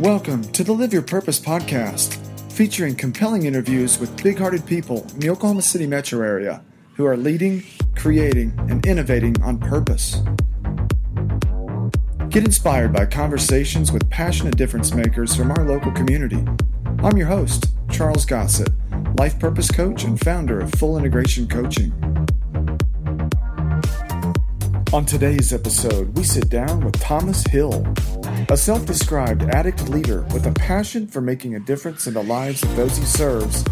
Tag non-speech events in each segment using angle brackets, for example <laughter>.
Welcome to the Live Your Purpose podcast, featuring compelling interviews with big hearted people in the Oklahoma City metro area who are leading, creating, and innovating on purpose. Get inspired by conversations with passionate difference makers from our local community. I'm your host, Charles Gossett, life purpose coach and founder of Full Integration Coaching. On today's episode, we sit down with Thomas Hill, a self described addict leader with a passion for making a difference in the lives of those he serves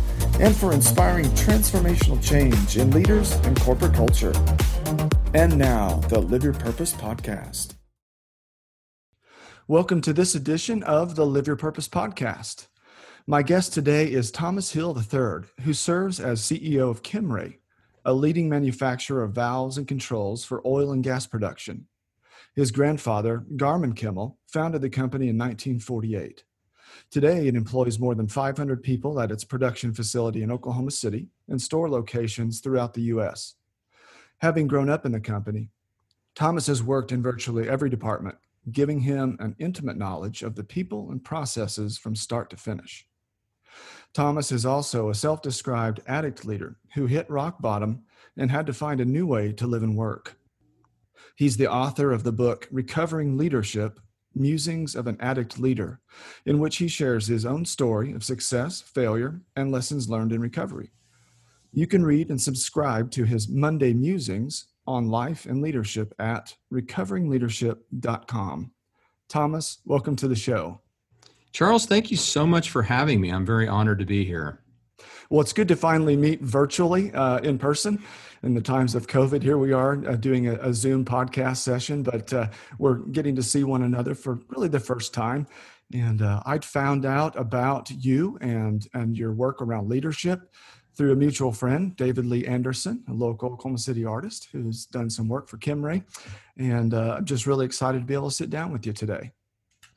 and for inspiring transformational change in leaders and corporate culture. And now, the Live Your Purpose podcast. Welcome to this edition of the Live Your Purpose podcast. My guest today is Thomas Hill III, who serves as CEO of Kimray, a leading manufacturer of valves and controls for oil and gas production. His grandfather, Garman Kimmell, founded the company in 1948. Today, it employs more than 500 people at its production facility in Oklahoma City and store locations throughout the U.S. Having grown up in the company, Thomas has worked in virtually every department, giving him an intimate knowledge of the people and processes from start to finish. Thomas is also a self described addict leader who hit rock bottom and had to find a new way to live and work. He's the author of the book Recovering Leadership Musings of an Addict Leader, in which he shares his own story of success, failure, and lessons learned in recovery. You can read and subscribe to his Monday Musings on life and leadership at recoveringleadership.com. Thomas, welcome to the show. Charles, thank you so much for having me. I'm very honored to be here. Well, it's good to finally meet virtually uh, in person. In the times of COVID, here we are uh, doing a, a, Zoom podcast session, but uh, we're getting to see one another for really the first time. And uh, I'd found out about you and, and your work around leadership through a mutual friend, David Lee Anderson, a local Oklahoma City artist who's done some work for Kimray. And uh, I'm just really excited to be able to sit down with you today.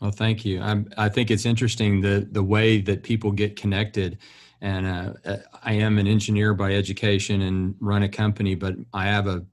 Well, thank you. I'm, I think it's interesting the the way that people get connected. And uh, I am an engineer by education and run a company, but I have a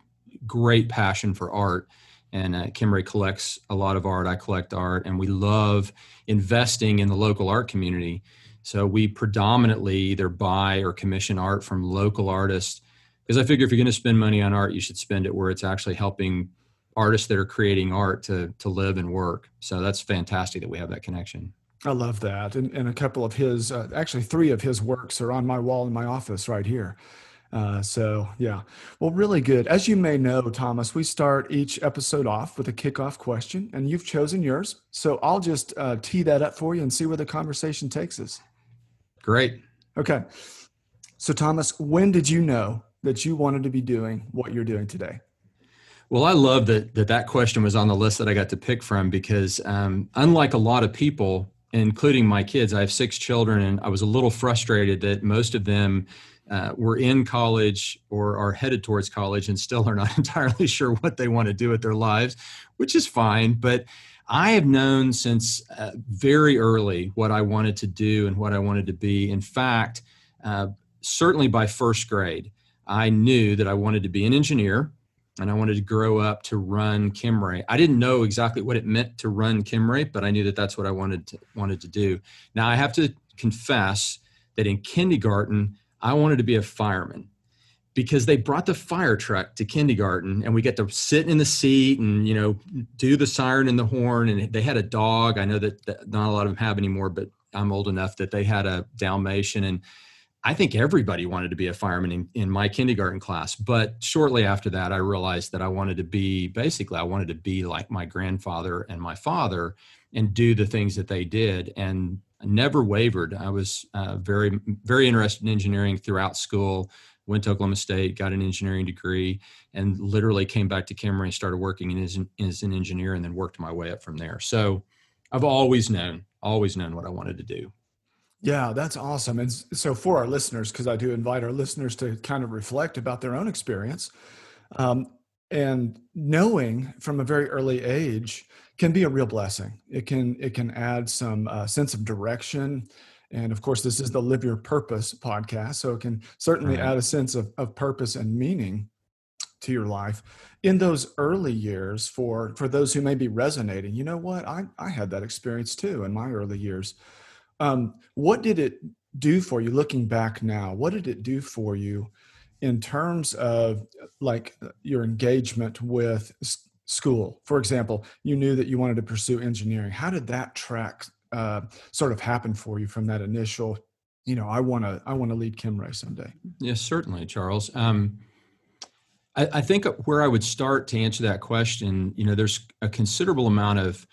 great passion for art. And uh, Kimray collects a lot of art. I collect art, and we love investing in the local art community. So we predominantly either buy or commission art from local artists because I figure if you're going to spend money on art, you should spend it where it's actually helping artists that are creating art to to live and work. So that's fantastic that we have that connection. I love that, and, and a couple of his, uh, actually three of his works are on my wall in my office right here. Uh, so yeah, well, really good. As you may know, Thomas, we start each episode off with a kickoff question, and you've chosen yours. So I'll just uh, tee that up for you and see where the conversation takes us. Great. Okay. So Thomas, when did you know that you wanted to be doing what you're doing today? Well, I love that that that question was on the list that I got to pick from because um, unlike a lot of people, including my kids, I have six children, and I was a little frustrated that most of them uh, were in college or are headed towards college and still are not <laughs> entirely sure what they want to do with their lives, which is fine. But I have known since uh, very early what I wanted to do and what I wanted to be. In fact, uh, certainly by first grade, I knew that I wanted to be an engineer and I wanted to grow up to run Kimray. I didn't know exactly what it meant to run Kimray, but I knew that that's what I wanted to, wanted to do. Now I have to confess that in kindergarten I wanted to be a fireman because they brought the fire truck to kindergarten and we get to sit in the seat and you know do the siren and the horn and they had a dog. I know that not a lot of them have anymore, but I'm old enough that they had a Dalmatian and I think everybody wanted to be a fireman in, in, my kindergarten class. But shortly after that, I realized that I wanted to be basically, I wanted to be like my grandfather and my father and do the things that they did and never wavered. I was uh, very, very interested in engineering throughout school. Went to Oklahoma State, got an engineering degree, and literally came back to Kimray and started working as an, as an engineer and then worked my way up from there. So I've always known, always known what I wanted to do. Yeah, that's awesome. And so, for our listeners, because I do invite our listeners to kind of reflect about their own experience, um, and knowing from a very early age can be a real blessing. It can it can add some uh, sense of direction, and of course, this is the Live Your Purpose podcast, so it can certainly right. add a sense of, of purpose and meaning. to your life in those early years for for those who may be resonating you know what i i had that experience too in my early years um, what did it do for you looking back now what did it do for you in terms of like your engagement with school? For example you knew that you wanted to pursue engineering. How did that track uh, sort of happen for you from that initial you know i want to i want to lead kimray someday yes certainly charles. Um, I, I think where i would start to answer that question you know there's a considerable amount of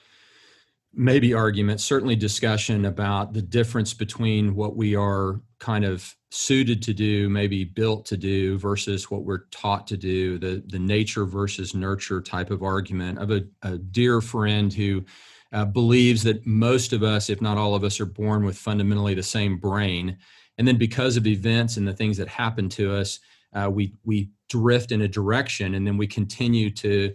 maybe argument, certainly discussion about the difference between what we are kind of suited to do, maybe built to do, versus what we're taught to do, the, the nature versus nurture type of argument. of a, a dear friend who uh, believes that most of us, if not all of us, are born with fundamentally the same brain. And then because of events and the things that happen to us, uh, we, we drift in a direction and then we continue to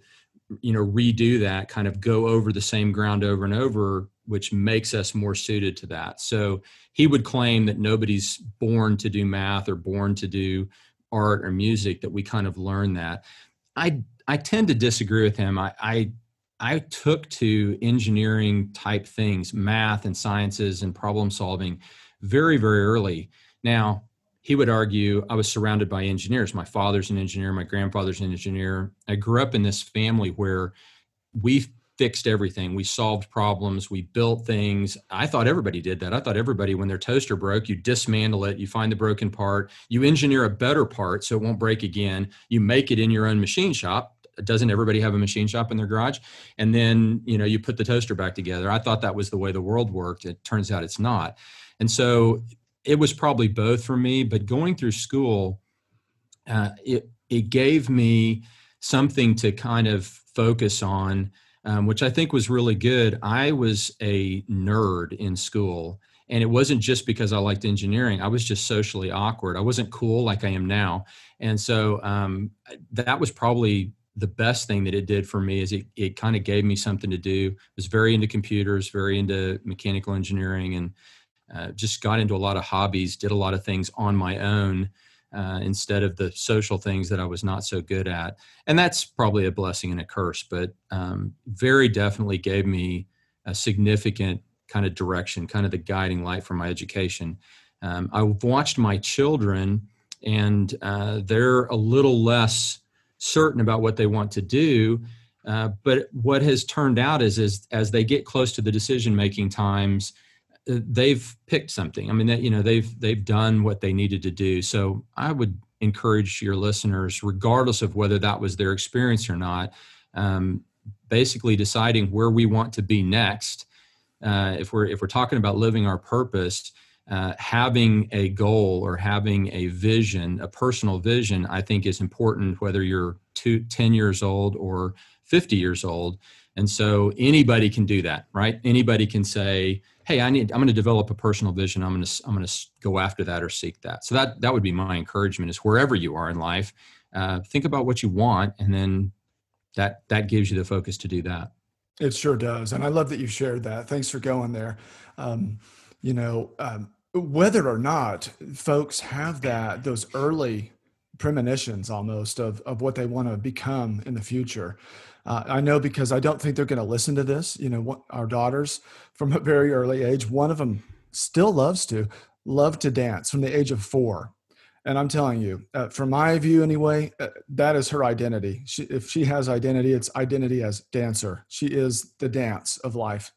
you know redo that kind of go over the same ground over and over which makes us more suited to that. So he would claim that nobody's born to do math or born to do art or music that we kind of learn that. I i tend to disagree with him. I i, I took to engineering type things math and sciences and problem solving very very early. Now he would argue I was surrounded by engineers. My father's an engineer, my grandfather's an engineer. I grew up in this family where we fixed everything. We solved problems, we built things. I thought everybody did that. I thought everybody, when their toaster broke, you dismantle it, you find the broken part, you engineer a better part so it won't break again, you make it in your own machine shop. Doesn't everybody have a machine shop in their garage? And then, you know, you put the toaster back together. I thought that was the way the world worked. It turns out it's not. And so it was probably both for me, but going through school, uh, it it gave me something to kind of focus on, um, which I think was really good. I was a nerd in school, and it wasn't just because I liked engineering. I was just socially awkward. I wasn't cool like I am now, and so um, that was probably the best thing that it did for me is it, it kind of gave me something to do. I was very into computers, very into mechanical engineering, and uh, just got into a lot of hobbies, did a lot of things on my own uh, instead of the social things that I was not so good at. And that's probably a blessing and a curse, but um, very definitely gave me a significant kind of direction, kind of the guiding light for my education. Um, I've watched my children, and uh, they're a little less certain about what they want to do. Uh, but what has turned out is, is as they get close to the decision making times, they've picked something. I mean, that you know, they've they've done what they needed to do. So I would encourage your listeners, regardless of whether that was their experience or not, um, basically deciding where we want to be next. Uh, if we're if we're talking about living our purpose, uh, having a goal or having a vision, a personal vision, I think is important. Whether you're two, 10 years old or 50 years old, and so anybody can do that, right? Anybody can say, "Hey, I need I'm going to develop a personal vision. I'm going to I'm going to go after that or seek that." So that that would be my encouragement is wherever you are in life, uh, think about what you want and then that that gives you the focus to do that. It sure does. And I love that you shared that. Thanks for going there. Um, you know, um, whether or not folks have that those early premonitions almost of, of what they want to become in the future uh, I know because I don't think they're going to listen to this. You know, what, our daughters from a very early age, one of them still loves to love to dance from the age of four. And I'm telling you, uh, from my view anyway, uh, that is her identity. She, if she has identity, it's identity as dancer. She is the dance of life,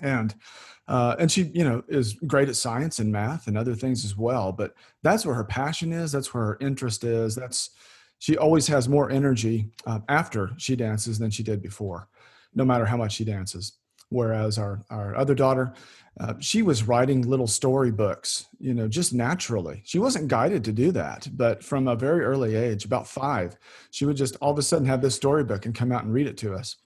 and uh, and she, you know, is great at science and math and other things as well. But that's where her passion is. That's where her interest is. That's she always has more energy uh, after she dances than she did before, no matter how much she dances. Whereas our, our other daughter, uh, she was writing little storybooks, you know, just naturally. She wasn't guided to do that, but from a very early age, about five, she would just all of a sudden have this storybook and come out and read it to us,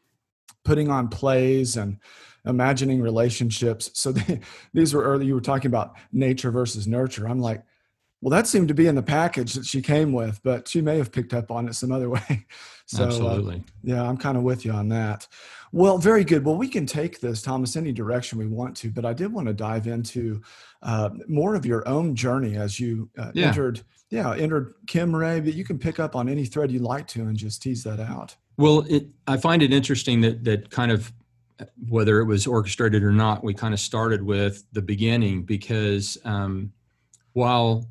putting on plays and imagining relationships. So they, <laughs> these were early, you were talking about nature versus nurture. I'm like, well, that seemed to be in the package that she came with, but she may have picked up on it some other <laughs> way. So, uh, Absolutely. Uh, yeah, I'm kind of with you on that. Well, very good. Well, we can take this, Thomas, any direction we want to, but I did want to dive into uh, more of your own journey as you uh, yeah. entered Yeah, entered Kimray, but you can pick up on any thread you like to and just tease that out. Well, it, I find it interesting that that kind of whether it was orchestrated or not, we kind of started with the beginning because um, while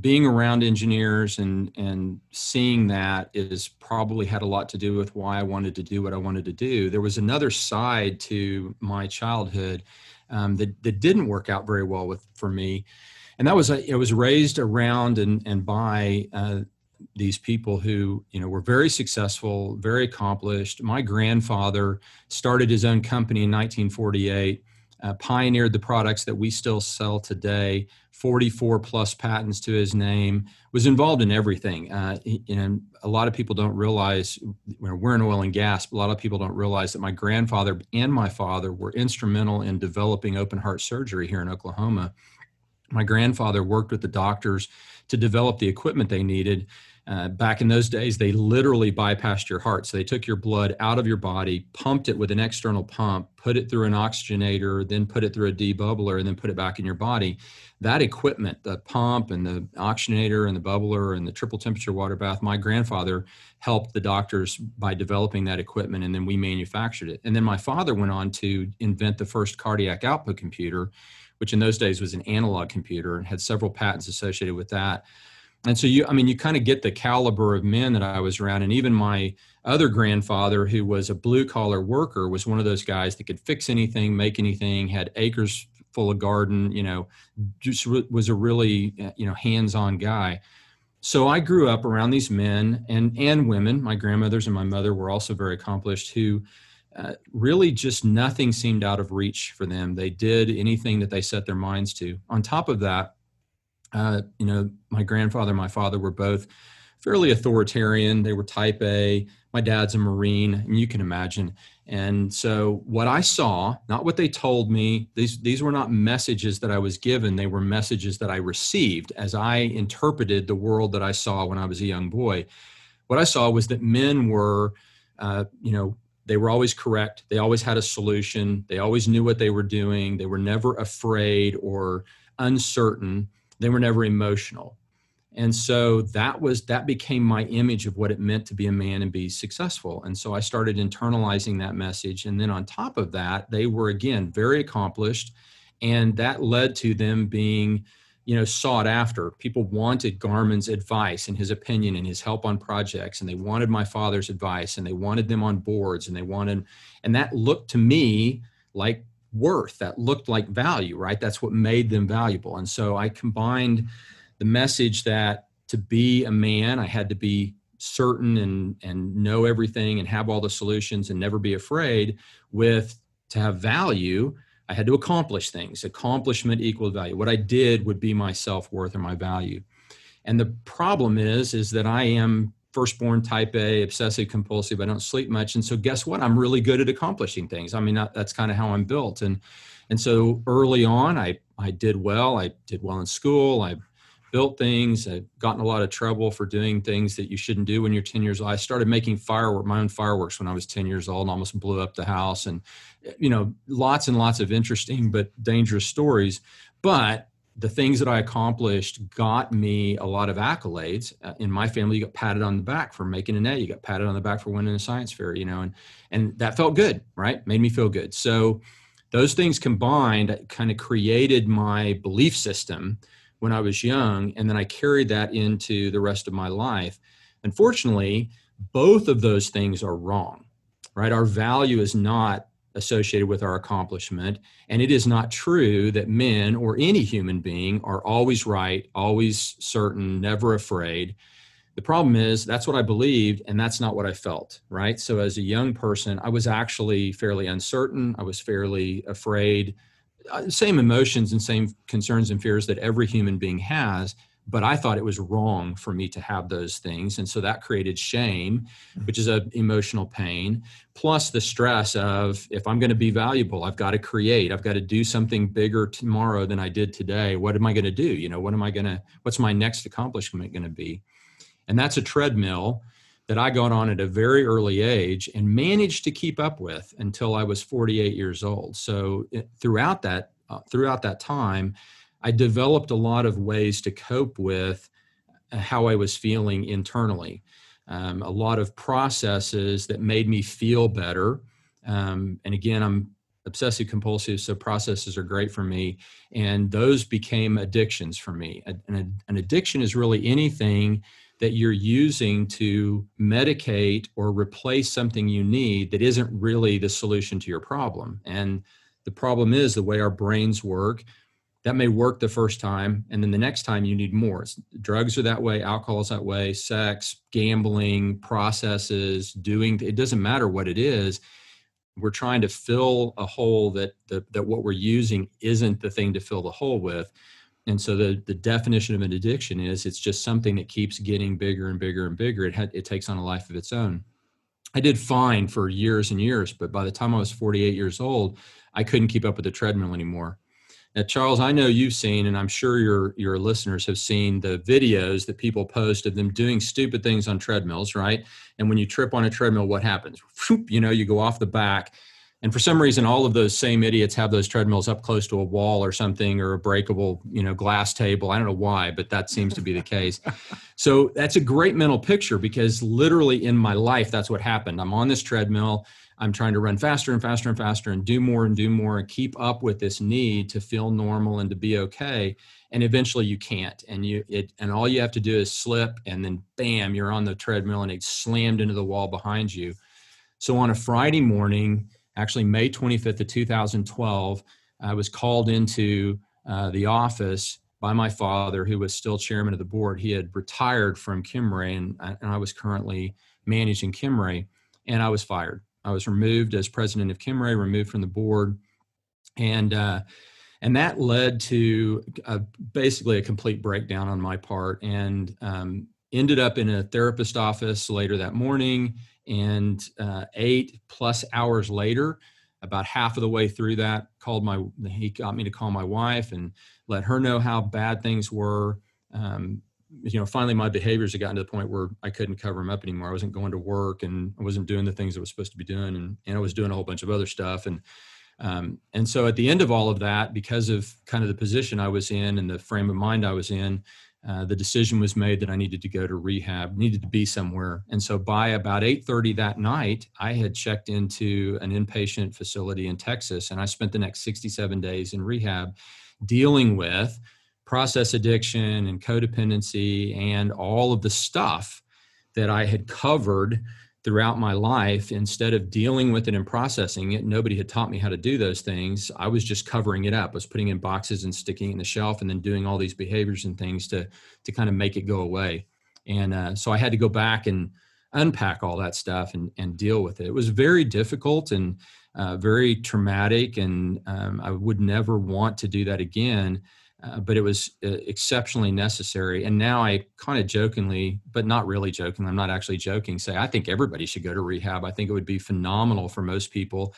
being around engineers and and seeing that is probably had a lot to do with why I wanted to do what I wanted to do. There was another side to my childhood um, that that didn't work out very well with for me, and that was I was raised around and and by uh, these people who you know were very successful, very accomplished. My grandfather started his own company in 1948 uh, pioneered the products that we still sell today. 44 plus patents to his name. Was involved in everything. Uh, and a lot of people don't realize we're in oil and gas a lot of people don't realize that my grandfather and my father were instrumental in developing open heart surgery here in oklahoma. My grandfather worked with the doctors to develop the equipment they needed uh, back in those days, they literally bypassed your heart. So they took your blood out of your body, pumped it with an external pump, put it through an oxygenator, then put it through a debubbler, and then put it back in your body. That equipment, the pump and the oxygenator and the bubbler and the triple temperature water bath, my grandfather helped the doctors by developing that equipment, and then we manufactured it. And then my father went on to invent the first cardiac output computer, which in those days was an analog computer and had several patents associated with that and so you i mean you kind of get the caliber of men that i was around and even my other grandfather who was a blue collar worker was one of those guys that could fix anything make anything had acres full of garden you know just was a really uh, you know hands-on guy. So i grew up around these men and and women. My grandmothers and my mother were also very accomplished who uh, really just nothing seemed out of reach for them. They did anything that they set their minds to. On top of that uh, you know, my grandfather and my father were both fairly authoritarian. They were type A. My dad's a Marine, and you can imagine. And so, what I saw, not what they told me, these, these were not messages that I was given. They were messages that I received as I interpreted the world that I saw when I was a young boy. What I saw was that men were, uh, you know, they were always correct. They always had a solution. They always knew what they were doing. They were never afraid or uncertain they were never emotional. And so that was that became my image of what it meant to be a man and be successful. And so i started internalizing that message. And then on top of that they were again very accomplished. And that led to them being you know sought after. People wanted garman's advice and his opinion and his help on projects. And they wanted my father's advice. And they wanted them on boards. And they wanted and that looked to me like worth that looked like value right? That's what made them valuable. And so i combined the message that to be a man i had to be certain and and know everything and have all the solutions and never be afraid with to have value i had to accomplish things. Accomplishment equal value. What i did would be my self-worth or my value. And the problem is is that i am firstborn type A, obsessive compulsive. I don't sleep much. And so guess what? I'm really good at accomplishing things. I mean, that's kind of how I'm built. And, and so early on, I, I did well. I did well in school. I built things. I've gotten a lot of trouble for doing things that you shouldn't do when you're 10 years old. I started making firework, my own fireworks when I was 10 years old and almost blew up the house. And, you know, lots and lots of interesting but dangerous stories. But the things that I accomplished got me a lot of accolades. Uh, in my family, you got patted on the back for making an A. You got patted on the back for winning a science fair, you know, and and that felt good, right? Made me feel good. So those things combined kind of created my belief system when I was young, and then I carried that into the rest of my life. Unfortunately, both of those things are wrong, right? Our value is not associated with our accomplishment. And it is not true that men or any human being are always right, always certain, never afraid. The problem is that's what I believed, and that's not what I felt, right? So as a young person, I was actually fairly uncertain. I was fairly afraid. Uh, same emotions and same concerns and fears that every human being has but I thought it was wrong for me to have those things. And so that created shame, mm-hmm. which is an emotional pain, plus the stress of if I'm going to be valuable, I've got to create, I've got to do something bigger tomorrow than I did today. What am I going to do? You know, what am I going to, what's my next accomplishment going to be? And that's a treadmill that I got on at a very early age and managed to keep up with until I was 48 years old. So it, throughout that, uh, throughout that time, I developed a lot of ways to cope with how I was feeling internally. Um, a lot of processes that made me feel better. Um, and again, I'm obsessive compulsive, so processes are great for me. And those became addictions for me. An, an addiction is really anything that you're using to medicate or replace something you need that isn't really the solution to your problem. And the problem is the way our brains work. That may work the first time, and then the next time you need more. It's, drugs are that way, alcohol is that way, sex, gambling, processes, doing it doesn't matter what it is. We're trying to fill a hole that the, that what we're using isn't the thing to fill the hole with. And so the, the definition of an addiction is it's just something that keeps getting bigger and bigger and bigger. It, it takes on a life of its own. I did fine for years and years, but by the time I was 48 years old, I couldn't keep up with the treadmill anymore. Now, Charles, I know you've seen, and I'm sure your your listeners have seen the videos that people post of them doing stupid things on treadmills, right? And when you trip on a treadmill, what happens? You know, you go off the back and for some reason all of those same idiots have those treadmills up close to a wall or something or a breakable you know glass table i don't know why but that seems to be the case <laughs> so that's a great mental picture because literally in my life that's what happened i'm on this treadmill i'm trying to run faster and faster and faster and do more and do more and keep up with this need to feel normal and to be okay and eventually you can't and you it and all you have to do is slip and then bam you're on the treadmill and it's slammed into the wall behind you so on a friday morning actually May 25th of 2012, I was called into uh, the office by my father, who was still chairman of the board. He had retired from Kimray, and, and I was currently managing Kimray, and I was fired. I was removed as president of Kimray, removed from the board, and uh, and that led to a, basically a complete breakdown on my part, and um, ended up in a therapist office later that morning. And uh, eight plus hours later about half of the way through that called my he got me to call my wife and let her know how bad things were. Um, you know finally my behaviors had gotten to the point where i couldn't cover them up anymore i wasn't going to work and i wasn't doing the things i was supposed to be doing and, and i was doing a whole bunch of other stuff and um, and so at the end of all of that because of kind of the position i was in and the frame of mind i was in uh, the decision was made that I needed to go to rehab, needed to be somewhere. And so by about 8:30 that night, I had checked into an inpatient facility in Texas, and I spent the next 67 days in rehab dealing with process addiction and codependency and all of the stuff that I had covered throughout my life instead of dealing with it and processing it nobody had taught me how to do those things. I was just covering it up. I was putting in boxes and sticking in the shelf and then doing all these behaviors and things to to kind of make it go away. And uh, so i had to go back and unpack all that stuff and, and deal with it. It was very difficult and uh, very traumatic and um, i would never want to do that again uh, but it was uh, exceptionally necessary. And now I kind of jokingly, but not really joking, I'm not actually joking, say I think everybody should go to rehab. I think it would be phenomenal for most people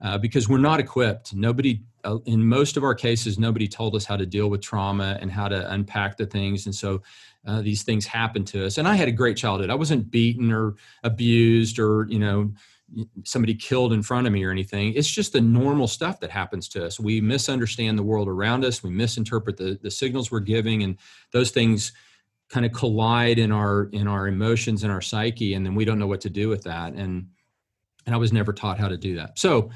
uh, because we're not equipped. Nobody, uh, in most of our cases, nobody told us how to deal with trauma and how to unpack the things. And so uh, these things happen to us. And I had a great childhood. I wasn't beaten or abused or, you know, somebody killed in front of me or anything. It's just the normal stuff that happens to us. We misunderstand the world around us. We misinterpret the, the signals we're giving, and those things kind of collide in our in our emotions and our psyche, and then we don't know what to do with that. And and I was never taught how to do that. So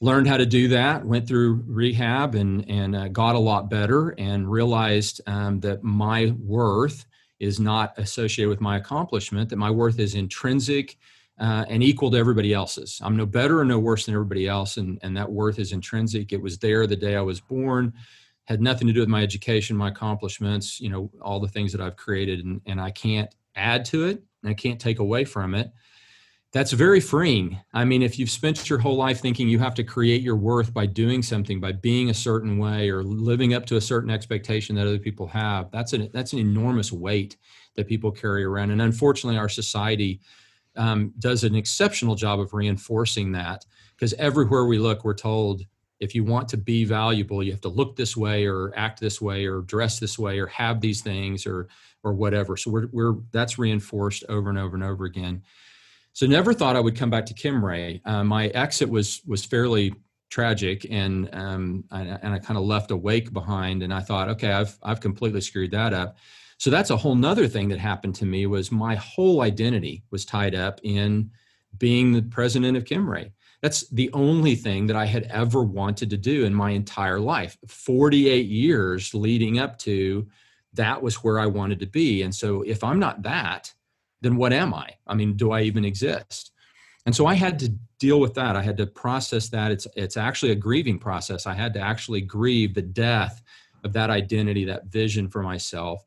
learned how to do that. Went through rehab and and uh, got a lot better, and realized um, that my worth is not associated with my accomplishment. That my worth is intrinsic uh, and equal to everybody else's. I'm no better or no worse than everybody else, and, and that worth is intrinsic. It was there the day I was born, had nothing to do with my education, my accomplishments, you know, all the things that I've created, and, and I can't add to it and I can't take away from it. That's very freeing. I mean, if you've spent your whole life thinking you have to create your worth by doing something, by being a certain way, or living up to a certain expectation that other people have, that's an that's an enormous weight that people carry around. And unfortunately, our society um, does an exceptional job of reinforcing that because everywhere we look, we're told if you want to be valuable, you have to look this way or act this way or dress this way or have these things or or whatever. So we're, we're that's reinforced over and over and over again. So never thought I would come back to Kimray. Uh, my exit was was fairly tragic, and um, I, and I kind of left a wake behind. And I thought, okay, I've I've completely screwed that up. So that's a whole nother thing that happened to me was my whole identity was tied up in being the president of Kimray. That's the only thing that I had ever wanted to do in my entire life. 48 years leading up to that was where I wanted to be. And so if I'm not that, then what am I? I mean, do I even exist? And so I had to deal with that. I had to process that. It's it's actually a grieving process. I had to actually grieve the death of that identity, that vision for myself.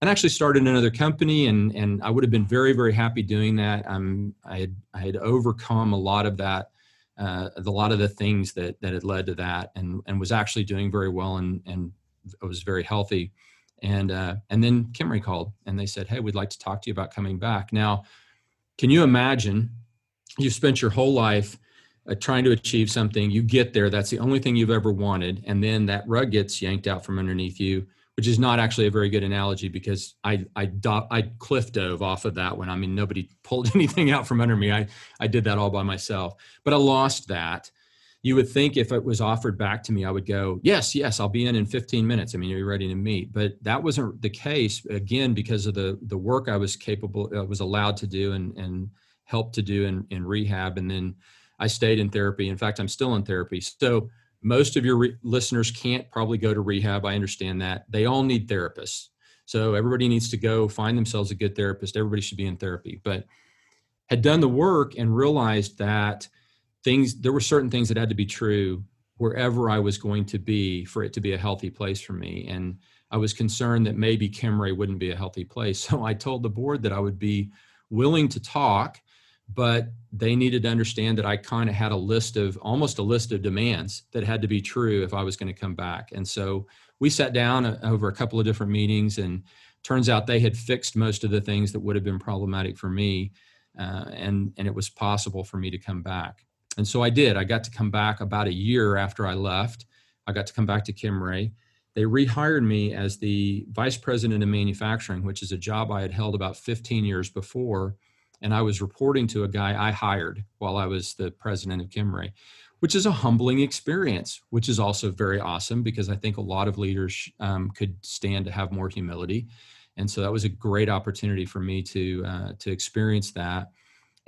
And actually started another company and and I would have been very, very happy doing that. I'm I had I had overcome a lot of that uh, a lot of the things that that had led to that and and was actually doing very well and and was very healthy and uh, and then Kimray called and they said, "Hey, we'd like to talk to you about coming back." Now, can you imagine? You've spent your whole life uh, trying to achieve something. You get there. That's the only thing you've ever wanted, and then that rug gets yanked out from underneath you, which is not actually a very good analogy because I I do, I cliff dove off of that one. I mean, nobody <laughs> pulled anything out from under me. I I did that all by myself, but I lost that you would think if it was offered back to me, I would go, yes, yes, I'll be in in 15 minutes. I mean, are you ready to meet? But that wasn't the case again because of the the work I was capable, uh, was allowed to do and and help to do in, in rehab. And then I stayed in therapy. In fact, I'm still in therapy. So most of your re- listeners can't probably go to rehab. I understand that. They all need therapists. So everybody needs to go find themselves a good therapist. Everybody should be in therapy. But had done the work and realized that things there were certain things that had to be true wherever I was going to be for it to be a healthy place for me. And I was concerned that maybe Kimray wouldn't be a healthy place. <laughs> So I told the board that I would be willing to talk, but they needed to understand that I kind of had a list of almost a list of demands that had to be true if I was going to come back. And so we sat down uh, over a couple of different meetings and turns out they had fixed most of the things that would have been problematic for me. Uh, and, and it was possible for me to come back. And so I did. I got to come back about a year after I left. I got to come back to Kimray. They rehired me as the vice president of manufacturing, which is a job I had held about 15 years before. And I was reporting to a guy I hired while I was the president of Kimray, which is a humbling experience, which is also very awesome because I think a lot of leaders um, could stand to have more humility. And so that was a great opportunity for me to uh, to experience that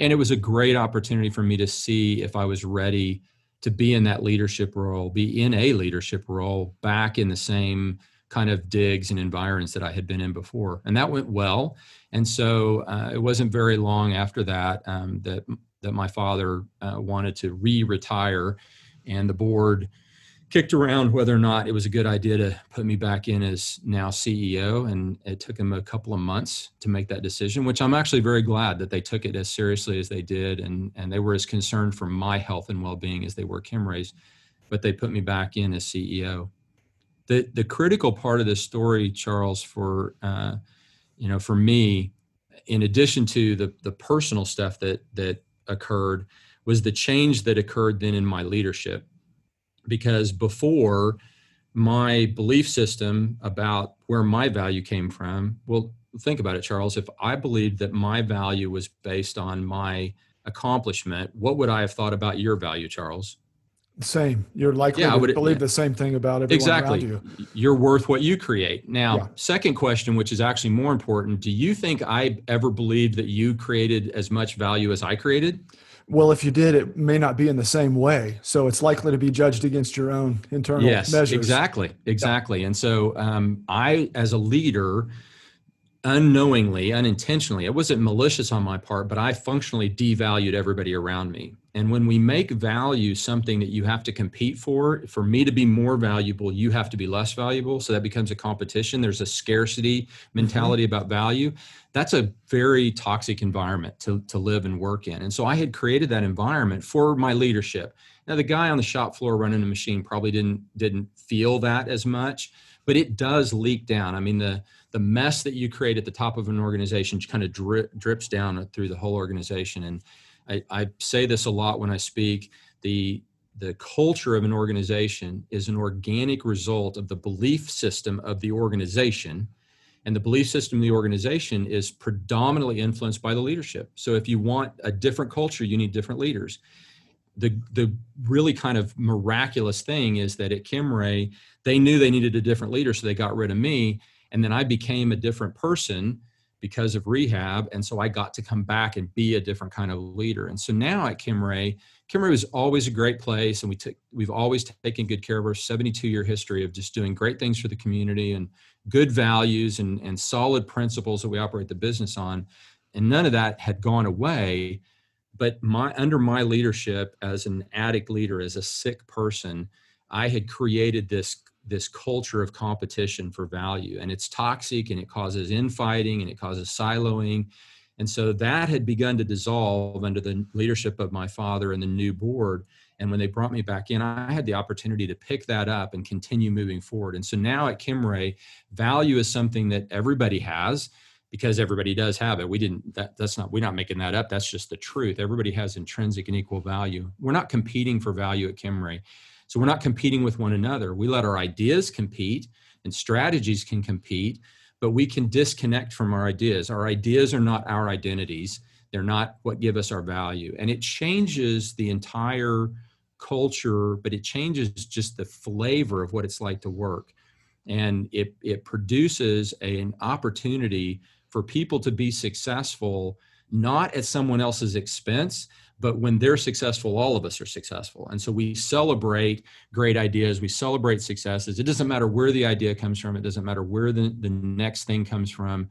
and it was a great opportunity for me to see if I was ready to be in that leadership role, be in a leadership role back in the same kind of digs and environs that I had been in before. And that went well. And so uh, it wasn't very long after that um, that that my father uh, wanted to re-retire, and the board kicked around whether or not it was a good idea to put me back in as now CEO. And it took them a couple of months to make that decision, which I'm actually very glad that they took it as seriously as they did. And, and they were as concerned for my health and well being as they were Kim Kimray's, but they put me back in as CEO. The, the critical part of this story, Charles, for, uh, you know, for me, in addition to the, the personal stuff that, that occurred, was the change that occurred then in my leadership. Because before my belief system about where my value came from well think about it charles. If i believed that my value was based on my accomplishment what would i have thought about your value charles same you're likely yeah, to would, believe yeah. the same thing about everyone exactly you. you're worth what you create now yeah. second question which is actually more important do you think i ever believed that you created as much value as i created well, if you did, it may not be in the same way. So it's likely to be judged against your own internal yes, measures. Exactly. Exactly. And so um, I, as a leader, unknowingly, unintentionally, it wasn't malicious on my part, but I functionally devalued everybody around me. And when we make value something that you have to compete for, for me to be more valuable, you have to be less valuable. So that becomes a competition. There's a scarcity mentality mm-hmm. about value. That's a very toxic environment to, to live and work in. And so I had created that environment for my leadership. Now the guy on the shop floor running the machine probably didn't didn't feel that as much, but it does leak down. I mean the the mess that you create at the top of an organization kind of drip, drips down through the whole organization. And I, I say this a lot when I speak. The the culture of an organization is an organic result of the belief system of the organization and the belief system of the organization is predominantly influenced by the leadership so if you want a different culture you need different leaders the the really kind of miraculous thing is that at kimray they knew they needed a different leader so they got rid of me and then I became a different person because of rehab. And so I got to come back and be a different kind of leader. And so now at Kimray, Kimray was always a great place. And we took, we've always taken good care of our 72 year history of just doing great things for the community and good values and, and solid principles that we operate the business on. And none of that had gone away. But my under my leadership as an addict leader, as a sick person, I had created this this culture of competition for value. And it's toxic and it causes infighting and it causes siloing. And so that had begun to dissolve under the leadership of my father and the new board. And when they brought me back in i had the opportunity to pick that up and continue moving forward. And so now at kimray value is something that everybody has because everybody does have it. We didn't that, that's not we're not making that up. That's just the truth. Everybody has intrinsic and equal value. We're not competing for value at kimray so we're not competing with one another. We let our ideas compete and strategies can compete, but we can disconnect from our ideas. Our ideas are not our identities, they're not what give us our value. And it changes the entire culture, but it changes just the flavor of what it's like to work. And it, it produces a, an opportunity for people to be successful, not at someone else's expense, but when they're successful all of us are successful. And so we celebrate great ideas. We celebrate successes. It doesn't matter where the idea comes from. It doesn't matter where the, the next thing comes from.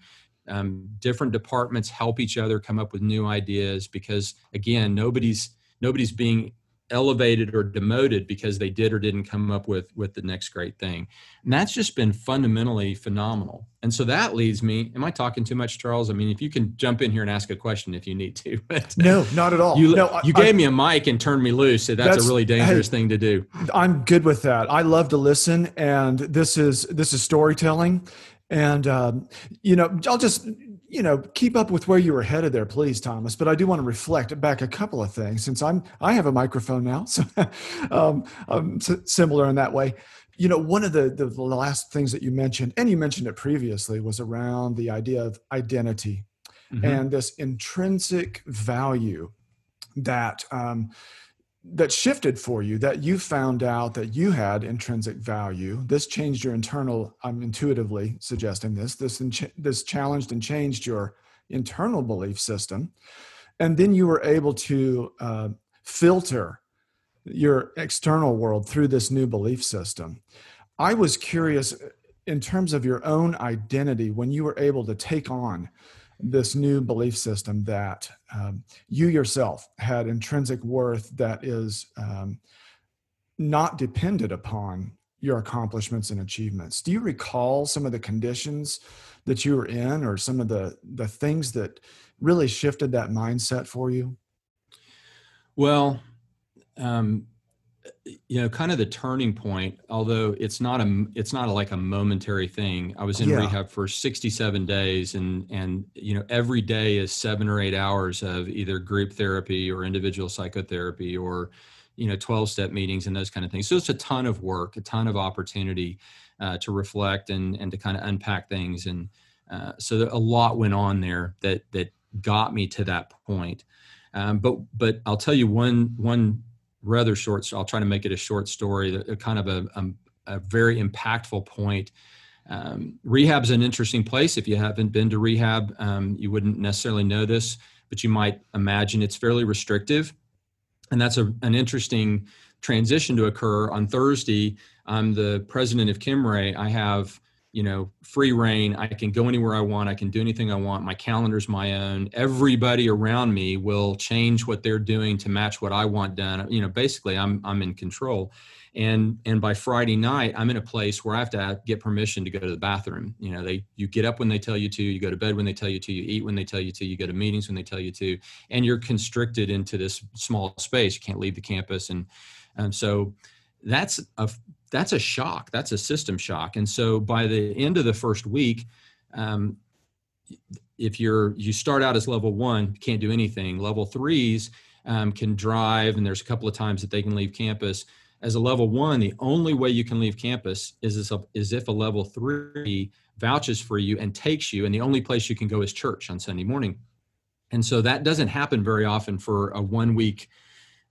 Um, different departments help each other come up with new ideas because again nobody's nobody's being elevated or demoted because they did or didn't come up with with the next great thing. And that's just been fundamentally phenomenal. And so that leads me am i talking too much charles? I mean if you can jump in here and ask a question if you need to <laughs> but no not at all. you, no, you I, gave me a mic and turned me loose so that's, that's a really dangerous hey, thing to do. I'm good with that. I love to listen and this is this is storytelling. And um, you know i'll just you know keep up with where you were headed there please thomas but i do want to reflect back a couple of things since i'm i have a microphone now <laughs> so um, i'm similar in that way you know one of the, the, the last things that you mentioned and you mentioned it previously was around the idea of identity mm-hmm. and this intrinsic value that um, that shifted for you that you found out that you had intrinsic value. This changed your internal i'm intuitively suggesting this this this challenged and changed your internal belief system. And then you were able to uh, filter your external world through this new belief system. I was curious in terms of your own identity when you were able to take on this new belief system that um, you yourself had intrinsic worth that is um, not dependent upon your accomplishments and achievements. Do you recall some of the conditions that you were in or some of the, the things that really shifted that mindset for you? Well, um, you know kind of the turning point although it's not a it's not a, like a momentary thing. I was in yeah. rehab for 67 days and and you know every day is seven or eight hours of either group therapy or individual psychotherapy or you know 12 step meetings and those kind of things. So it's a ton of work a ton of opportunity uh, to reflect and and to kind of unpack things. And uh, so a lot went on there that that got me to that point. Um, but but i'll tell you one one rather short. So I'll try to make it a short story, a, kind of a, a, a very impactful point. Um, rehab's an interesting place. If you haven't been to rehab, um, you wouldn't necessarily know this, but you might imagine it's fairly restrictive. And that's a, an interesting transition to occur. On Thursday, I'm the president of Kimray. I have you know free reign. I can go anywhere i want. I can do anything i want. My calendar's my own. Everybody around me will change what they're doing to match what i want done. You know basically i'm i'm in control. And and by friday night i'm in a place where i have to get permission to go to the bathroom. You know they you get up when they tell you to you go to bed when they tell you to you eat when they tell you to you go to meetings when they tell you to and you're constricted into this small space. You can't leave the campus. And and so that's a that's a shock. That's a system shock. And so by the end of the first week, um, if you're you start out as level one, can't do anything. Level threes um, can drive, and there's a couple of times that they can leave campus. As a level one, the only way you can leave campus is, a, is if a level three vouches for you and takes you, and the only place you can go is church on Sunday morning. And so that doesn't happen very often for a one week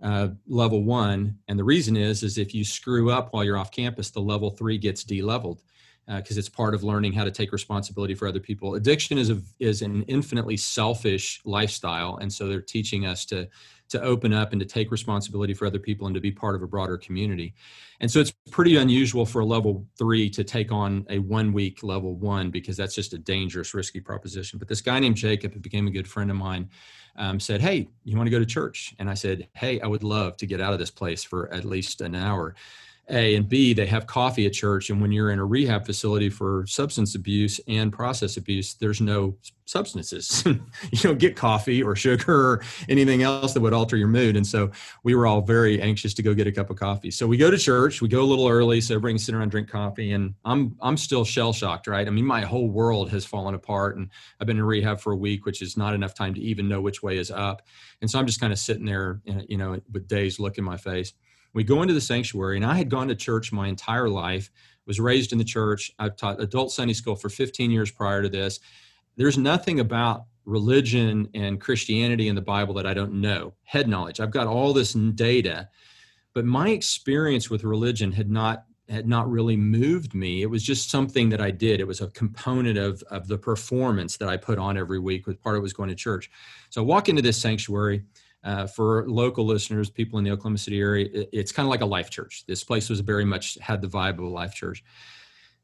uh, level one. And the reason is, is if you screw up while you're off campus, the level three gets de-leveled. because uh, it's part of learning how to take responsibility for other people. Addiction is a is an infinitely selfish lifestyle, and so they're teaching us to to open up and to take responsibility for other people and to be part of a broader community. And so it's pretty unusual for a level three to take on a one week level one because that's just a dangerous, risky proposition. But this guy named Jacob, became a good friend of mine, um, said, Hey, you want to go to church? And I said, Hey, I would love to get out of this place for at least an hour. A and B, they have coffee at church. And when you're in a rehab facility for substance abuse and process abuse, there's no substances. <laughs> you don't get coffee or sugar or anything else that would alter your mood. And so we were all very anxious to go get a cup of coffee. So we go to church, we go a little early so everybody can sit around and drink coffee. And I'm I'm still shell shocked, right? I mean, my whole world has fallen apart and I've been in rehab for a week, which is not enough time to even know which way is up. And so I'm just kind of sitting there, you know, with days look in my face we go into the sanctuary and i had gone to church my entire life was raised in the church. I've taught adult sunday school for 15 years prior to this. There's nothing about religion and christianity in the bible that i don't know head knowledge. I've got all this data but my experience with religion had not had not really moved me. It was just something that i did. It was a component of of the performance that i put on every week with part of it was going to church. So i walk into this sanctuary uh, for local listeners, people in the Oklahoma City area, it, it's kind of like a life church. This place was very much had the vibe of a life church.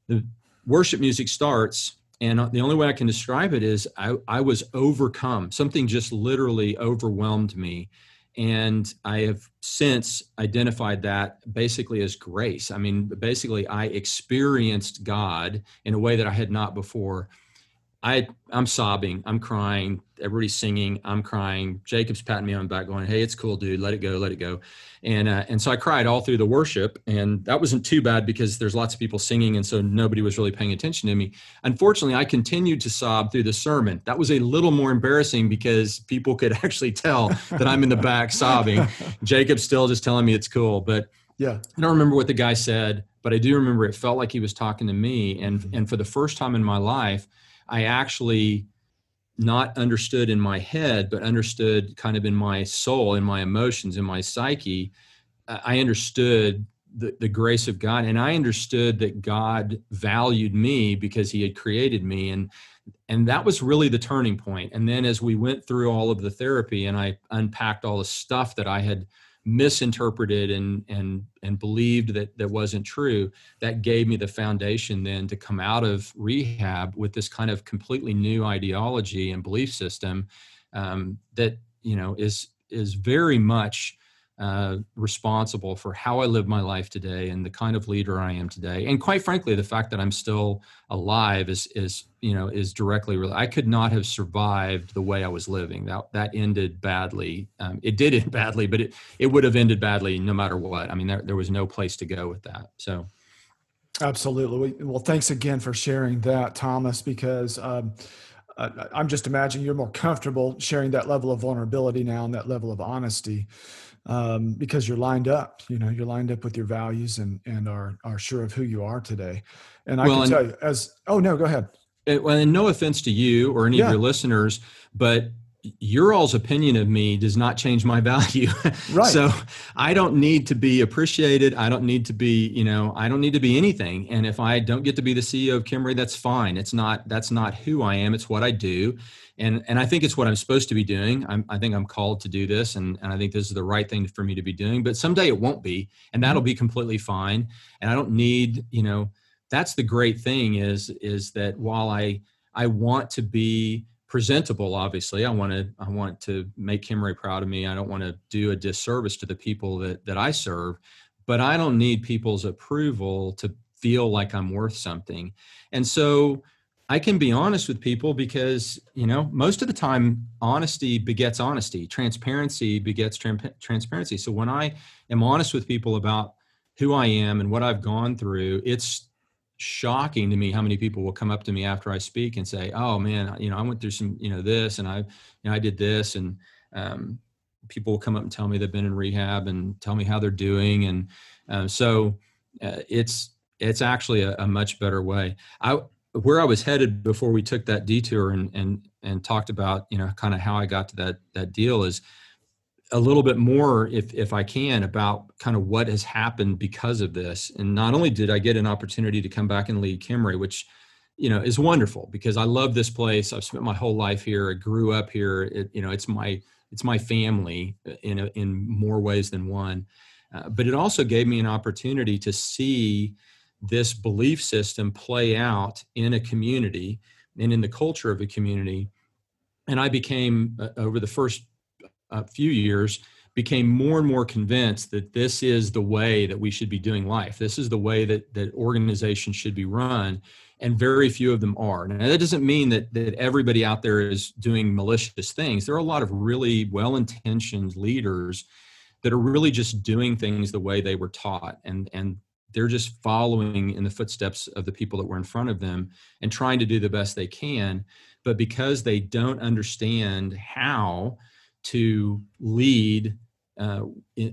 The worship music starts, and the only way I can describe it is I, I was overcome. Something just literally overwhelmed me. And I have since identified that basically as grace. I mean, basically, I experienced God in a way that I had not before. I I'm sobbing, I'm crying, everybody's singing, I'm crying. Jacob's patting me on the back, going, "Hey, it's cool, dude. Let it go, let it go." And uh, and so I cried all through the worship, and that wasn't too bad because there's lots of people singing, and so nobody was really paying attention to me. Unfortunately, I continued to sob through the sermon. That was a little more embarrassing because people could <laughs> actually tell that I'm in the back <laughs> sobbing. Jacob's still just telling me it's cool, but yeah, I don't remember what the guy said, but I do remember it felt like he was talking to me, and mm-hmm. and for the first time in my life I actually not understood in my head, but understood kind of in my soul, in my emotions, in my psyche. Uh, I understood the, the grace of God, and I understood that God valued me because He had created me, and and that was really the turning point. And then as we went through all of the therapy, and I unpacked all the stuff that I had misinterpreted and and and believed that that wasn't true that gave me the foundation then to come out of rehab with this kind of completely new ideology and belief system um, that you know is is very much uh, responsible for how I live my life today and the kind of leader I am today. And quite frankly, the fact that I'm still alive is is you know is directly. Related. I could not have survived the way I was living. That that ended badly. Um, it did <laughs> end badly, but it it would have ended badly no matter what. I mean, there there was no place to go with that. So. Absolutely. Well, thanks again for sharing that, Thomas, because um, I'm just imagining you're more comfortable sharing that level of vulnerability now and that level of honesty um, because you're lined up. You know, you're lined up with your values and and are are sure of who you are today. And I well, can tell you, as oh no, go ahead. It, well, and no offense to you or any yeah. of your listeners, but your all's opinion of me does not change my <laughs> value. Right. so I don't need to be appreciated. I don't need to be, you know, I don't need to be anything. And if I don't get to be the CEO of Kimray, that's fine. It's not, that's not who I am. It's what I do and and I think it's what I'm supposed to be doing. I'm, i think I'm called to do this, and and I think this is the right thing for me to be doing. But someday it won't be, and that'll mm-hmm. be completely fine. And I don't need, you know, that's the great thing is is that while I I want to be presentable obviously i want to i want to make kimray proud of me i don't want to do a disservice to the people that that i serve but i don't need people's approval to feel like i'm worth something and so I can be honest with people because, you know, most of the time, honesty begets honesty, transparency begets transparency. So when I am honest with people about who I am and what I've gone through, it's shocking to me how many people will come up to me after I speak and say, "Oh man, you know, I went through some, you know, this, and I, you know, I did this," and um, people will come up and tell me they've been in rehab and tell me how they're doing, and uh, so uh, it's it's actually a, a, much better way. I where I was headed before we took that detour and and and talked about you know kind of how I got to that that deal is a little bit more, if if I can, about kind of what has happened because of this. And not only did I get an opportunity to come back and lead Kimray, which you know is wonderful because I love this place. I've spent my whole life here. I grew up here. It, you know, it's my it's my family in a, in more ways than one. Uh, but it also gave me an opportunity to see this belief system play out in a community and in the culture of a community. And I became uh, over the first uh, few years became more and more convinced that this is the way that we should be doing life. This is the way that that organizations should be run and very few of them are. Now, that doesn't mean that, that everybody out there is doing malicious things. There are a lot of really well intentioned leaders that are really just doing things the way they were taught. And, and they're just following in the footsteps of the people that were in front of them and trying to do the best they can. But because they don't understand how to lead uh,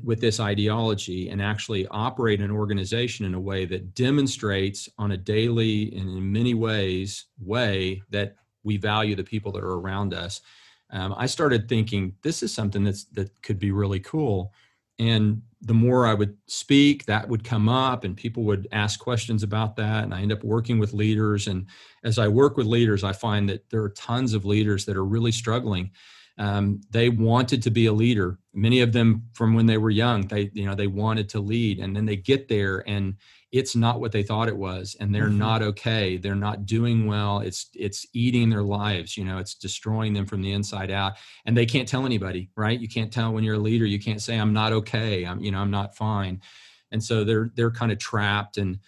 with this ideology and actually operate an organization in a way that demonstrates on a daily and in many ways way that we value the people that are around us um, i started thinking this is something that's that could be really cool and the more i would speak that would come up and people would ask questions about that. And i end up working with leaders. And as i work with leaders i find that there are tons of leaders that are really struggling. Um, they wanted to be a leader. Many of them from when they were young they you know they wanted to lead and then they get there and it's not what they thought it was and they're mm-hmm. not okay. They're not doing well. It's it's eating their lives you know it's destroying them from the inside out. And they can't tell anybody right? You can't tell when you're a leader. You can't say i'm not okay. I'm you know i'm not fine. And so they're they're kind of trapped and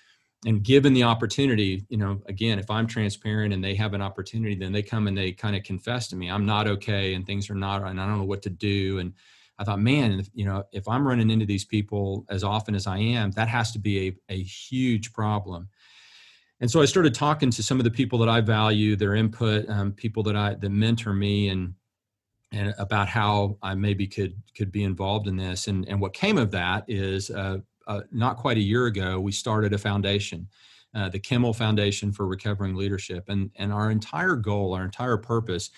and given the opportunity you know again if i'm transparent and they have an opportunity then they come and they kind of confess to me i'm not okay and things are not and i don't know what to do. And i thought man you know if i'm running into these people as often as i am that has to be a, a huge problem and so i started talking to some of the people that i value their input um, people that i that mentor me and and about how i maybe could could be involved in this and and what came of that is uh, uh, not quite a year ago, we started a foundation, uh, the Kimmell Foundation for Recovering Leadership. And, and our entire goal, our entire purpose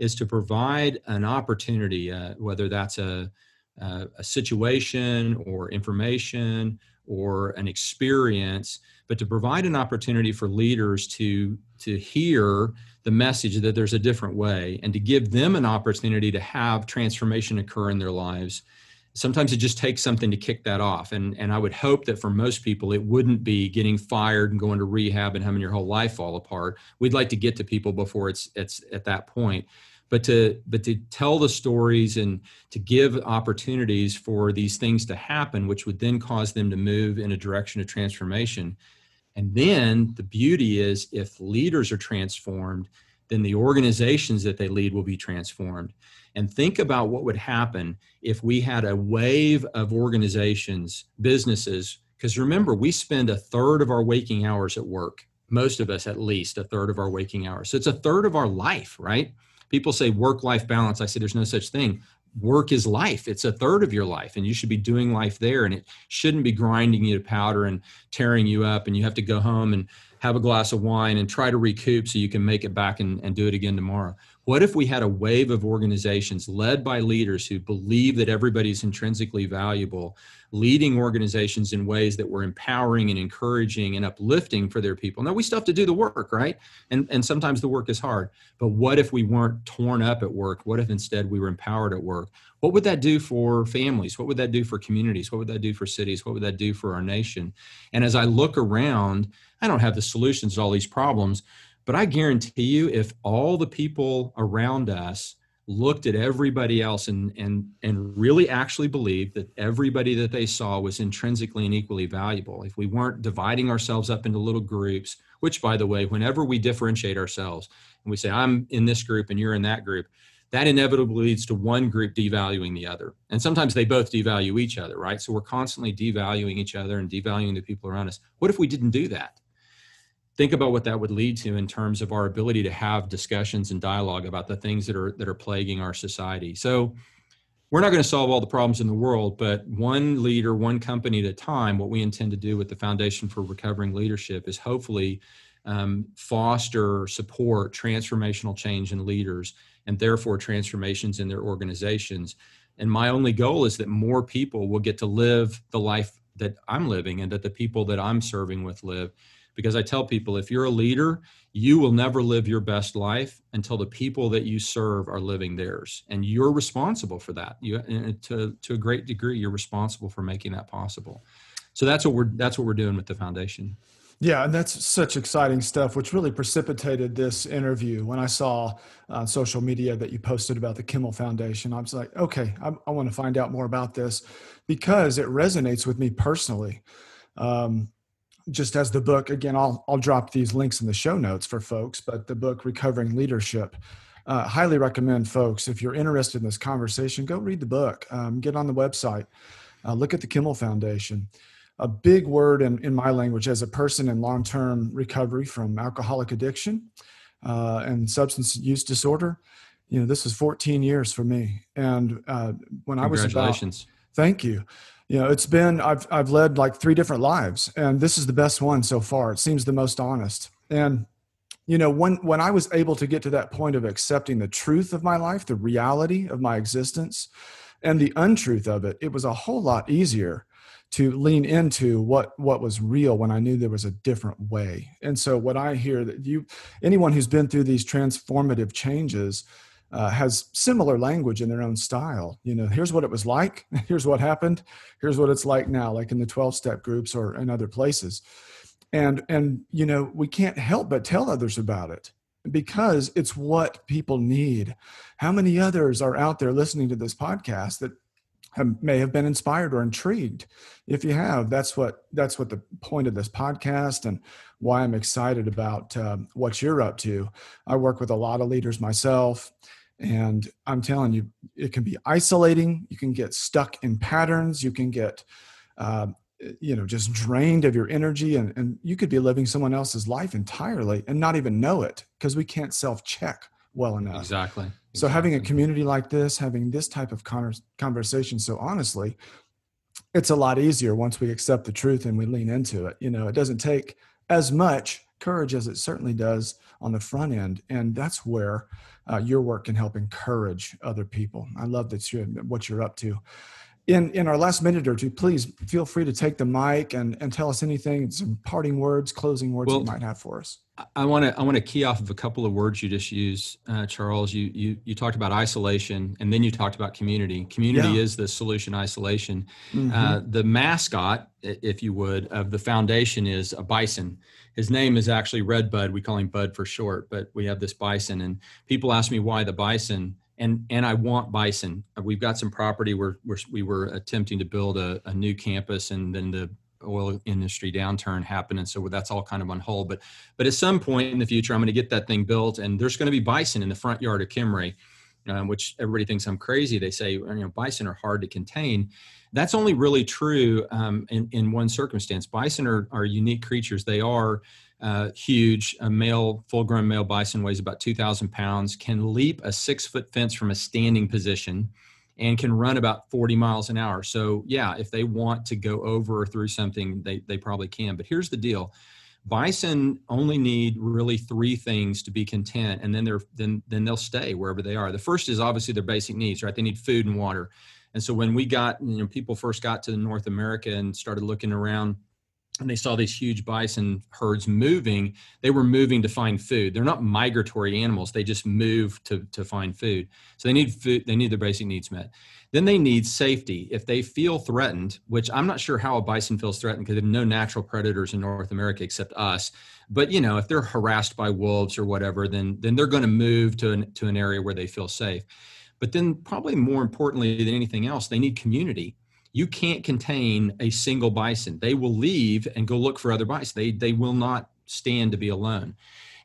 is to provide an opportunity, uh, whether that's a, a, a situation or information or an experience, but to provide an opportunity for leaders to, to hear the message that there's a different way and to give them an opportunity to have transformation occur in their lives sometimes it just takes something to kick that off. And and i would hope that for most people it wouldn't be getting fired and going to rehab and having your whole life fall apart. We'd like to get to people before it's it's at that point. But to but to tell the stories and to give opportunities for these things to happen which would then cause them to move in a direction of transformation. And then the beauty is if leaders are transformed then the organizations that they lead will be transformed and think about what would happen if we had a wave of organizations, businesses, because remember, we spend a third of our waking hours at work, most of us at least a third of our waking hours. So it's a third of our life, right? People say work life balance. I say there's no such thing. Work is life. It's a third of your life, and you should be doing life there. And it shouldn't be grinding you to powder and tearing you up, and you have to go home and have a glass of wine and try to recoup so you can make it back and, and do it again tomorrow. What if we had a wave of organizations led by leaders who believe that everybody's intrinsically valuable, leading organizations in ways that were empowering and encouraging and uplifting for their people? Now, we still have to do the work, right? And, and sometimes the work is hard. But what if we weren't torn up at work? What if instead we were empowered at work? What would that do for families? What would that do for communities? What would that do for cities? What would that do for our nation? And as I look around, I don't have the solutions to all these problems, but I guarantee you, if all the people around us looked at everybody else and and and really actually believed that everybody that they saw was intrinsically and equally valuable if we weren't dividing ourselves up into little groups which by the way whenever we differentiate ourselves and we say i'm in this group and you're in that group that inevitably leads to one group devaluing the other. And sometimes they both devalue each other right? So we're constantly devaluing each other and devaluing the people around us. What if we didn't do that think about what that would lead to in terms of our ability to have discussions and dialogue about the things that are that are plaguing our society so we're not going to solve all the problems in the world but one leader one company at a time what we intend to do with the foundation for recovering leadership is hopefully um, foster support transformational change in leaders and therefore transformations in their organizations And my only goal is that more people will get to live the life that I'm living and that the people that I'm serving with live. Because I tell people if you're a leader, you will never live your best life until the people that you serve are living theirs. And you're responsible for that. You to to a great degree, you're responsible for making that possible. So that's what we're that's what we're doing with the foundation. Yeah, and that's such exciting stuff, which really precipitated this interview. When I saw on social media that you posted about the Kimmell Foundation, I was like, okay, I, I want to find out more about this because it resonates with me personally. Um, just as the book, again, I'll, I'll drop these links in the show notes for folks, but the book, Recovering Leadership, uh, highly recommend folks, if you're interested in this conversation, go read the book, um, get on the website, uh, look at the Kimmell Foundation a big word in, in my language as a person in long term recovery from alcoholic addiction uh, and substance use disorder. You know, this was 14 years for me. And uh, when I was about, thank you. You know, it's been, I've, I've led like three different lives, and this is the best one so far. It seems the most honest. And, you know, when, when I was able to get to that point of accepting the truth of my life, the reality of my existence, and the untruth of it, it was a whole lot easier to lean into what what was real when I knew there was a different way. And so what I hear that you anyone who's been through these transformative changes uh, has similar language in their own style. You know, here's what it was like, <laughs> here's what happened, here's what it's like now, like in the 12 step groups or in other places. And and you know, we can't help but tell others about it because it's what people need. How many others are out there listening to this podcast that have, may have been inspired or intrigued if you have that's what that's what the point of this podcast and why i'm excited about uh, what you're up to i work with a lot of leaders myself and i'm telling you it can be isolating. You can get stuck in patterns. You can get uh, you know just drained of your energy. And, and you could be living someone else's life entirely and not even know it because we can't self-check well enough. Exactly. So having a community like this, having this type of conversation so honestly, it's a lot easier once we accept the truth and we lean into it. You know, it doesn't take as much courage as it certainly does on the front end, and that's where uh, your work can help encourage other people. I love that you're, what you're up to in in our last minute or two, please feel free to take the mic and and tell us anything, some parting words, closing words well, you might have for us. I want to I want to key off of a couple of words you just used, uh, Charles. You you you talked about isolation, and then you talked about community. Community yeah. is the solution. Isolation. Mm-hmm. Uh, the mascot, if you would, of the foundation is a bison. His name is actually Redbud. We call him Bud for short, but we have this bison, and people ask me why the bison and and I want bison. We've got some property where, we were attempting to build a, a, new campus, and then the oil industry downturn happened, and so that's all kind of on hold. But but at some point in the future, I'm going to get that thing built, and there's going to be bison in the front yard of Kimray, um, which everybody thinks I'm crazy. They say you know bison are hard to contain. That's only really true um, in in one circumstance. Bison are are unique creatures. They are uh, huge. A male, full grown male bison weighs about 2,000 pounds, can leap a six foot fence from a standing position, and can run about 40 miles an hour. So, yeah, if they want to go over or through something, they, they probably can. But here's the deal bison only need really three things to be content and then they're then then they'll stay wherever they are the first is obviously their basic needs right they need food and water and so when we got you know people first got to north america and started looking around and they saw these huge bison herds moving they were moving to find food. They're not migratory animals they just move to, to find food. So they need food they need their basic needs met. Then they need safety. If they feel threatened which i'm not sure how a bison feels threatened because there's no natural predators in north america except us but you know if they're harassed by wolves or whatever then then they're going to move to an, to an area where they feel safe. But then probably more importantly than anything else they need community you can't contain a single bison. They will leave and go look for other bison. They they will not stand to be alone.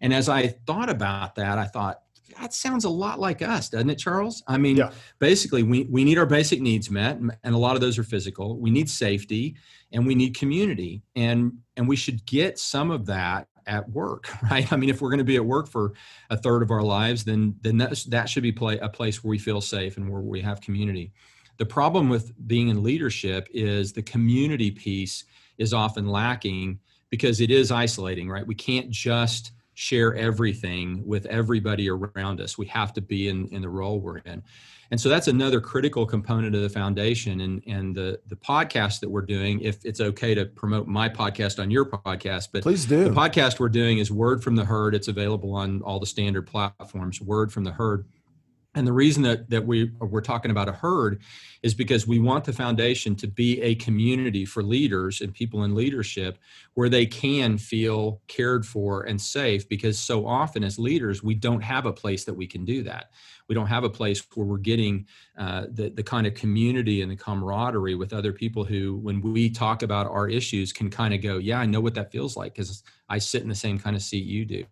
And as I thought about that, I thought that sounds a lot like us, doesn't it, Charles? I mean, yeah. basically, we, we need our basic needs met, and a lot of those are physical. We need safety, and we need community, and and we should get some of that at work, <laughs> right? I mean, if we're going to be at work for a third of our lives, then then that that should be play, a place where we feel safe and where we have community. The problem with being in leadership is the community piece is often lacking because it is isolating, right? We can't just share everything with everybody around us. We have to be in, in the role we're in. And so that's another critical component of the foundation. And, and the, the podcast that we're doing, if it's okay to promote my podcast on your podcast, but please do. The podcast we're doing is Word from the Herd. It's available on all the standard platforms, Word from the Herd. And the reason that, that we, we're talking about a herd is because we want the foundation to be a community for leaders and people in leadership where they can feel cared for and safe because so often as leaders, we don't have a place that we can do that. We don't have a place where we're getting uh, the, the kind of community and the camaraderie with other people who, when we talk about our issues, can kind of go, Yeah, I know what that feels like because I sit in the same kind of seat you do.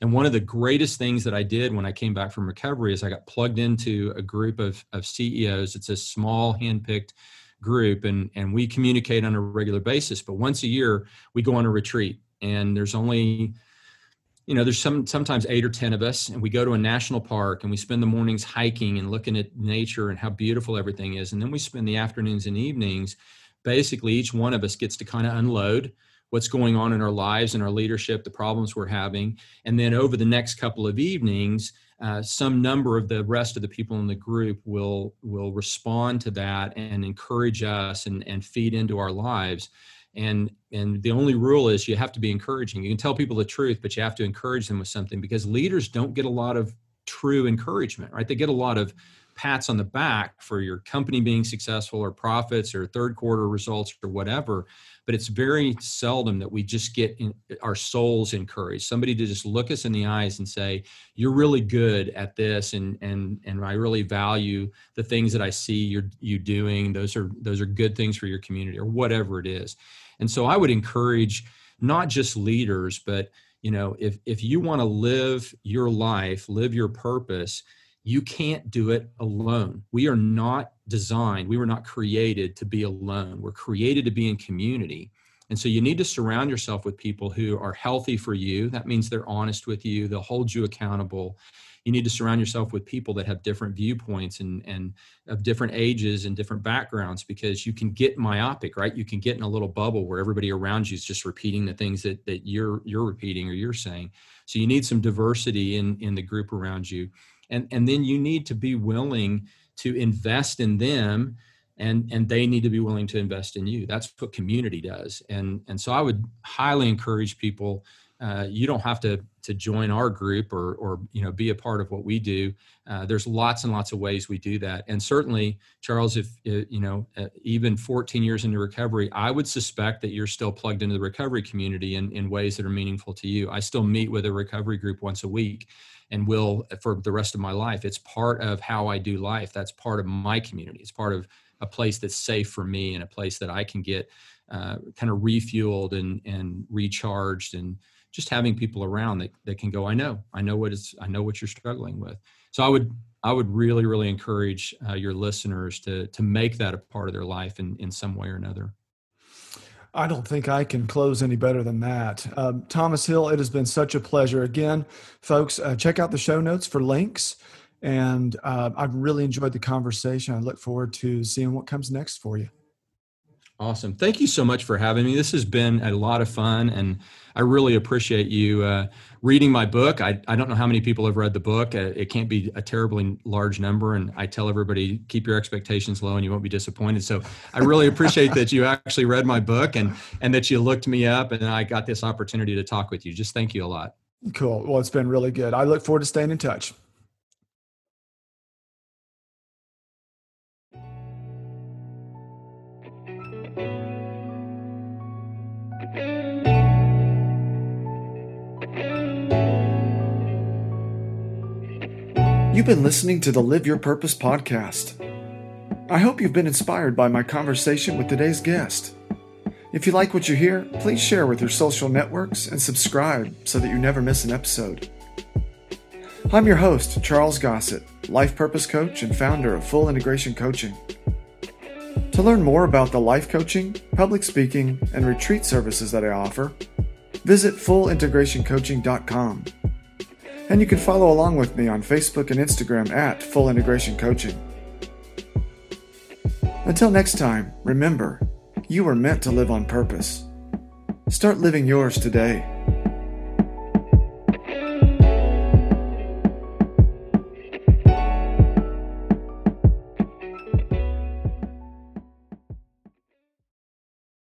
And one of the greatest things that I did when I came back from recovery is I got plugged into a group of, of CEOs. It's a small, handpicked group, and, and we communicate on a regular basis. But once a year, we go on a retreat, and there's only you know there's some sometimes eight or ten of us and we go to a national park and we spend the mornings hiking and looking at nature and how beautiful everything is and then we spend the afternoons and evenings basically each one of us gets to kind of unload what's going on in our lives and our leadership, the problems we're having. And then over the next couple of evenings, uh, some number of the rest of the people in the group will will respond to that and encourage us and, and feed into our lives. And and the only rule is you have to be encouraging. You can tell people the truth, but you have to encourage them with something because leaders don't get a lot of true encouragement, right? They get a lot of pats on the back for your company being successful or profits or third quarter results or whatever but it's very seldom that we just get in, our souls encouraged. Somebody to just look us in the eyes and say you're really good at this and and and i really value the things that i see you're you doing. Those are those are good things for your community or whatever it is. And so i would encourage not just leaders but you know if if you want to live your life live your purpose you can't do it alone. We are not designed, we were not created to be alone. We're created to be in community. And so you need to surround yourself with people who are healthy for you. That means they're honest with you, they'll hold you accountable. You need to surround yourself with people that have different viewpoints and, and of different ages and different backgrounds because you can get myopic, right? You can get in a little bubble where everybody around you is just repeating the things that, that you're you're repeating or you're saying. So you need some diversity in, in the group around you and and then you need to be willing to invest in them and and they need to be willing to invest in you. That's what community does. And and so i would highly encourage people uh, you don't have to to join our group or or you know be a part of what we do. Uh, there's lots and lots of ways we do that. And certainly charles if uh, you know uh, even 14 years into recovery i would suspect that you're still plugged into the recovery community in, in ways that are meaningful to you. I still meet with a recovery group once a week and will for the rest of my life. It's part of how I do life. That's part of my community. It's part of a place that's safe for me and a place that I can get uh, kind of refueled and and recharged and just having people around that, that can go, I know, I know what is, I know what you're struggling with. So I would, I would really, really encourage uh, your listeners to, to make that a part of their life in, in some way or another. I don't think I can close any better than that. Um, Thomas Hill, it has been such a pleasure. Again, folks, uh, check out the show notes for links. And uh, I've really enjoyed the conversation. I look forward to seeing what comes next for you. Awesome. Thank you so much for having me. This has been a lot of fun, and I really appreciate you uh, reading my book. I, I don't know how many people have read the book. Uh, it can't be a terribly large number, and I tell everybody keep your expectations low, and you won't be disappointed. So I really appreciate that you actually read my book and and that you looked me up, and I got this opportunity to talk with you. Just thank you a lot. Cool. Well, it's been really good. I look forward to staying in touch. You've been listening to the Live Your Purpose podcast. I hope you've been inspired by my conversation with today's guest. If you like what you hear, please share with your social networks and subscribe so that you never miss an episode. I'm your host, Charles Gossett, life purpose coach and founder of Full Integration Coaching. To learn more about the life coaching, public speaking, and retreat services that I offer, visit fullintegrationcoaching.com and you can follow along with me on Facebook and Instagram at Full Integration Coaching. Until next time, remember, you were meant to live on purpose. Start living yours today.